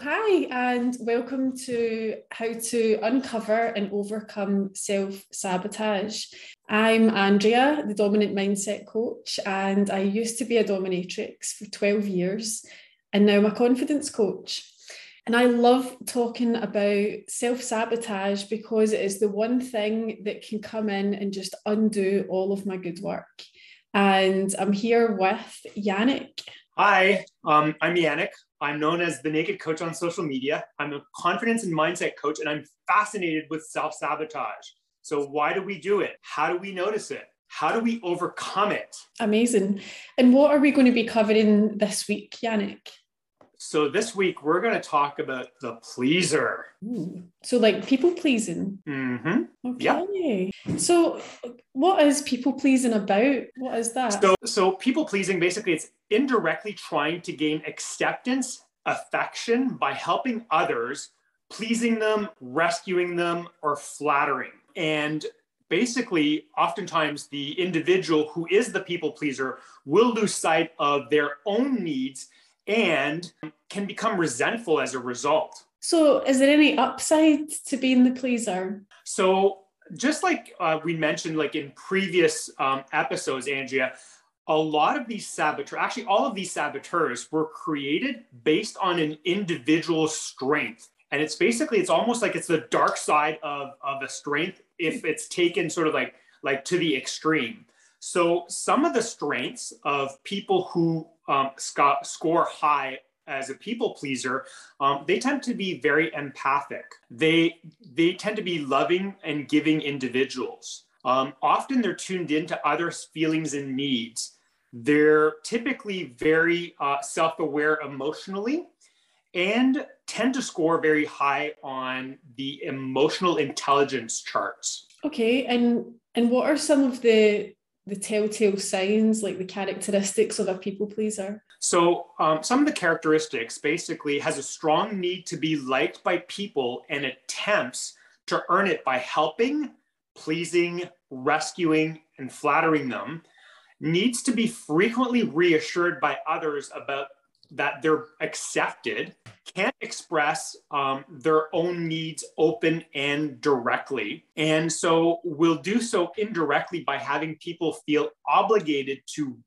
Hi, and welcome to How to Uncover and Overcome Self Sabotage. I'm Andrea, the Dominant Mindset Coach, and I used to be a dominatrix for 12 years, and now I'm a confidence coach. And I love talking about self sabotage because it is the one thing that can come in and just undo all of my good work. And I'm here with Yannick. Hi, um, I'm Yannick. I'm known as the Naked Coach on social media. I'm a confidence and mindset coach, and I'm fascinated with self sabotage. So, why do we do it? How do we notice it? How do we overcome it? Amazing. And what are we going to be covering this week, Yannick? So, this week we're going to talk about the pleaser. Ooh. So, like people pleasing. Mm-hmm. Okay. Yep. So, what is people pleasing about? What is that? So, so people pleasing basically it's indirectly trying to gain acceptance, affection by helping others, pleasing them, rescuing them, or flattering. And basically, oftentimes the individual who is the people pleaser will lose sight of their own needs and can become resentful as a result. So, is there any upside to being the pleaser? So, just like uh, we mentioned, like in previous um, episodes, Andrea, a lot of these saboteurs, actually, all of these saboteurs were created based on an individual strength. And it's basically, it's almost like it's the dark side of, of a strength if it's taken sort of like, like to the extreme. So some of the strengths of people who um, sc- score high as a people pleaser, um, they tend to be very empathic. They they tend to be loving and giving individuals. Um, often they're tuned into others' feelings and needs. They're typically very uh, self-aware emotionally, and tend to score very high on the emotional intelligence charts. Okay, and and what are some of the the telltale signs, like the characteristics of a people pleaser? So, um, some of the characteristics basically has a strong need to be liked by people and attempts to earn it by helping, pleasing, rescuing, and flattering them. Needs to be frequently reassured by others about that they're accepted, can't express um, their own needs open and directly. And so we'll do so indirectly by having people feel obligated to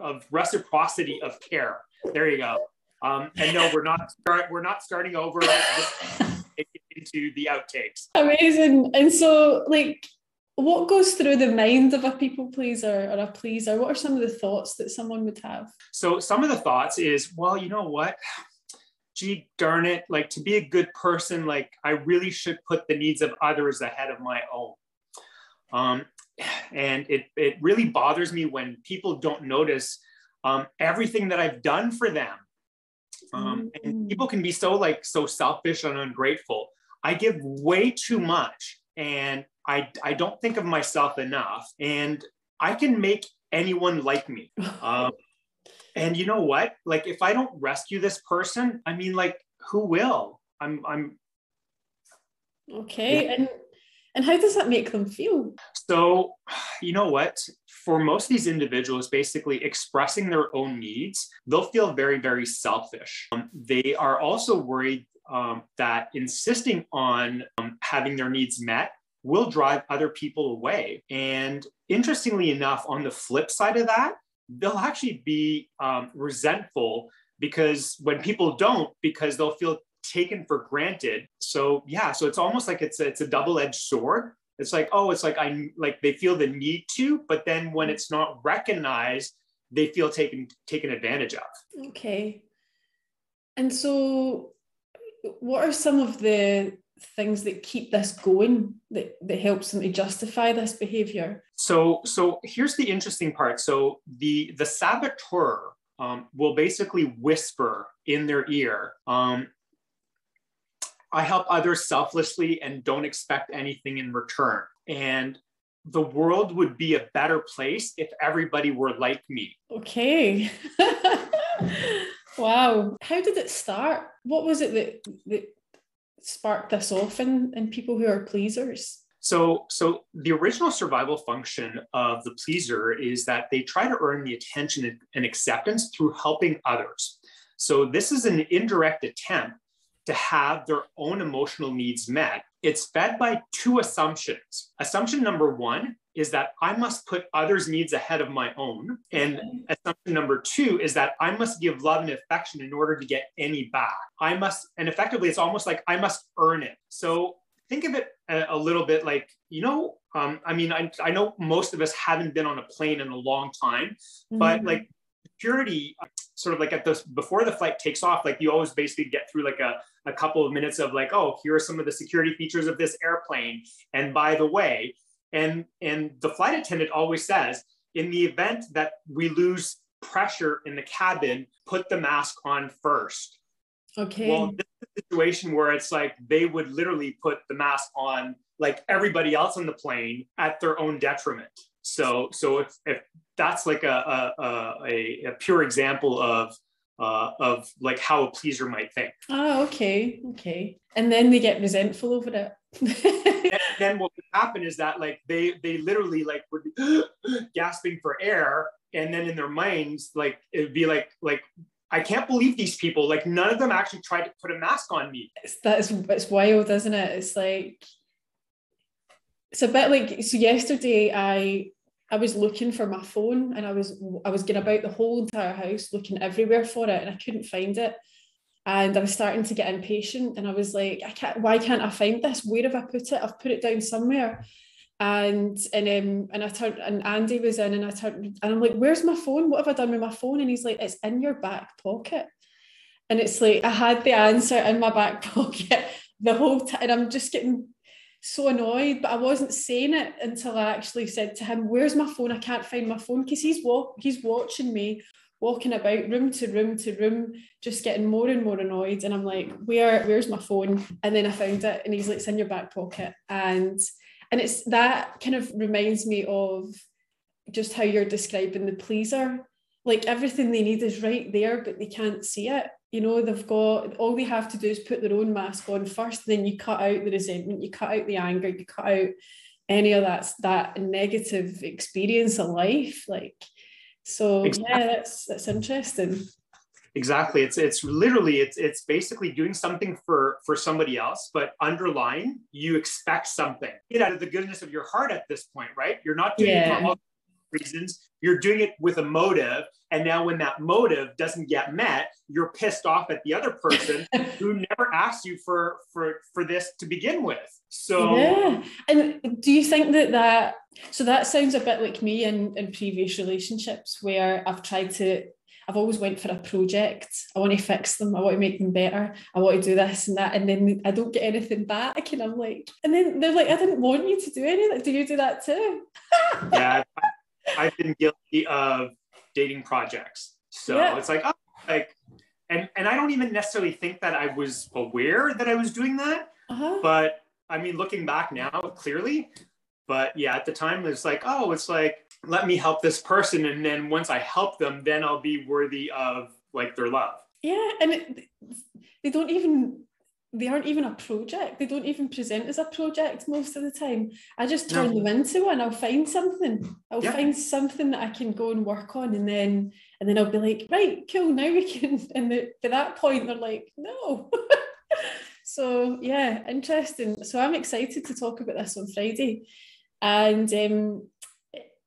of reciprocity of care. There you go. Um, and no, we're not we're not starting over into the outtakes. Amazing. And so, like, what goes through the mind of a people pleaser or a pleaser? What are some of the thoughts that someone would have? So, some of the thoughts is, well, you know what? Gee, darn it! Like to be a good person, like I really should put the needs of others ahead of my own. Um, and it, it really bothers me when people don't notice um, everything that I've done for them. Um, and mm. people can be so like so selfish and ungrateful. I give way too much and I, I don't think of myself enough and I can make anyone like me. Um, and you know what? Like if I don't rescue this person, I mean like who will? I'm I'm okay. Yeah. And and how does that make them feel? So, you know what? For most of these individuals, basically expressing their own needs, they'll feel very, very selfish. Um, they are also worried um, that insisting on um, having their needs met will drive other people away. And interestingly enough, on the flip side of that, they'll actually be um, resentful because when people don't, because they'll feel taken for granted. So yeah, so it's almost like it's a, it's a double-edged sword. It's like, oh, it's like I like they feel the need to, but then when it's not recognized, they feel taken taken advantage of. Okay. And so what are some of the things that keep this going that, that helps them to justify this behavior so so here's the interesting part so the the saboteur um, will basically whisper in their ear um, I help others selflessly and don't expect anything in return. And the world would be a better place if everybody were like me. Okay. wow. How did it start? What was it that, that sparked this off in, in people who are pleasers? So, so the original survival function of the pleaser is that they try to earn the attention and acceptance through helping others. So this is an indirect attempt to have their own emotional needs met. It's fed by two assumptions. Assumption number one is that I must put others' needs ahead of my own. And assumption number two is that I must give love and affection in order to get any back. I must, and effectively, it's almost like I must earn it. So think of it a, a little bit like, you know, um, I mean, I, I know most of us haven't been on a plane in a long time, mm-hmm. but like security, sort of like at the before the flight takes off, like you always basically get through like a, a couple of minutes of like, oh, here are some of the security features of this airplane. And by the way, and, and the flight attendant always says, in the event that we lose pressure in the cabin, put the mask on first. Okay. Well, this is a situation where it's like they would literally put the mask on like everybody else on the plane at their own detriment. So, so if, if that's like a, a, a, a pure example of uh, of like how a pleaser might think. Oh, okay, okay. And then they get resentful over it. then what would happen is that like they they literally like would be gasping for air, and then in their minds like it would be like like I can't believe these people. Like none of them actually tried to put a mask on me. It's, that's it's wild, isn't it? It's like it's a bit like so. Yesterday, I I was looking for my phone and I was I was going about the whole entire house looking everywhere for it and I couldn't find it. And I was starting to get impatient and I was like, I can't why can't I find this? Where have I put it? I've put it down somewhere. And and um and I turned and Andy was in and I turned and I'm like, where's my phone? What have I done with my phone? And he's like, it's in your back pocket. And it's like I had the answer in my back pocket the whole time. And I'm just getting so annoyed, but I wasn't saying it until I actually said to him, "Where's my phone? I can't find my phone." Because he's walk he's watching me walking about room to room to room, just getting more and more annoyed. And I'm like, "Where where's my phone?" And then I found it, and he's like, "It's in your back pocket." And and it's that kind of reminds me of just how you're describing the pleaser. Like everything they need is right there, but they can't see it you know they've got all they have to do is put their own mask on first then you cut out the resentment you cut out the anger you cut out any of that that negative experience of life like so exactly. yeah that's that's interesting exactly it's it's literally it's it's basically doing something for for somebody else but underlying you expect something get out of the goodness of your heart at this point right you're not doing yeah. it reasons you're doing it with a motive and now when that motive doesn't get met you're pissed off at the other person who never asked you for for for this to begin with so yeah and do you think that that so that sounds a bit like me in in previous relationships where i've tried to I've always went for a project. I want to fix them. I want to make them better. I want to do this and that. And then I don't get anything back. And I'm like, and then they're like, I didn't want you to do anything. Do you do that too? yeah, I've been guilty of dating projects. So yeah. it's like, oh, like, and and I don't even necessarily think that I was aware that I was doing that. Uh-huh. But I mean, looking back now, clearly. But yeah, at the time, it's like, oh, it's like, let me help this person, and then once I help them, then I'll be worthy of like their love. Yeah, and it, they don't even they aren't even a project. They don't even present as a project most of the time. I just turn no. them into one. I'll find something. I'll yeah. find something that I can go and work on, and then and then I'll be like, right, cool. Now we can. And the, by that point, they're like, no. so yeah, interesting. So I'm excited to talk about this on Friday, and um,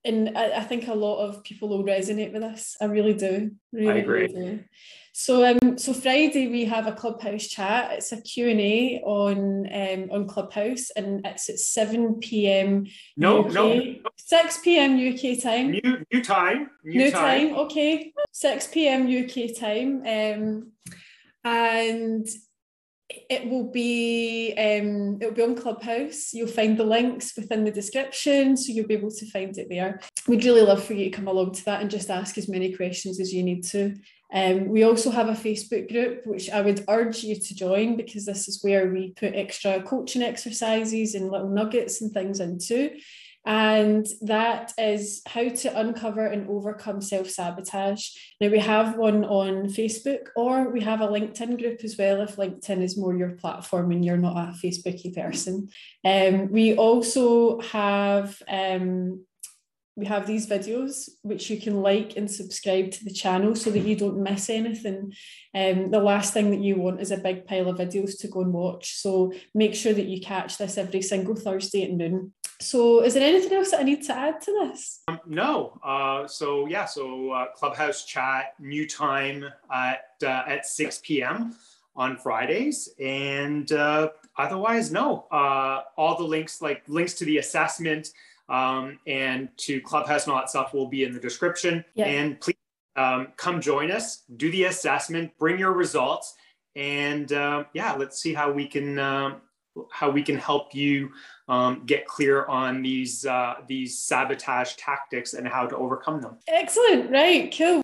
and I, I think a lot of people will resonate with this. I really do. Really, I agree. Really do. So um, so Friday we have a clubhouse chat. It's a Q and A on um on Clubhouse, and it's at seven p.m. No, UK, no, six p.m. UK time. New new time. New, new time. time. Okay, six p.m. UK time. Um, and it will be um, it will be on Clubhouse. You'll find the links within the description, so you'll be able to find it there. We'd really love for you to come along to that and just ask as many questions as you need to. Um, we also have a Facebook group, which I would urge you to join because this is where we put extra coaching exercises and little nuggets and things into. And that is how to uncover and overcome self sabotage. Now, we have one on Facebook or we have a LinkedIn group as well if LinkedIn is more your platform and you're not a Facebooky person. Um, we also have um, we have these videos which you can like and subscribe to the channel so that you don't miss anything. Um, the last thing that you want is a big pile of videos to go and watch. So make sure that you catch this every single Thursday at noon. So, is there anything else that I need to add to this? Um, no. Uh, so yeah. So uh, Clubhouse chat, new time at uh, at six p.m. on Fridays, and uh, otherwise, no. Uh, all the links, like links to the assessment um, and to Clubhouse and all that stuff, will be in the description. Yeah. And please um, come join us, do the assessment, bring your results, and uh, yeah, let's see how we can how we can help you um, get clear on these uh, these sabotage tactics and how to overcome them. Excellent. Right. Cool.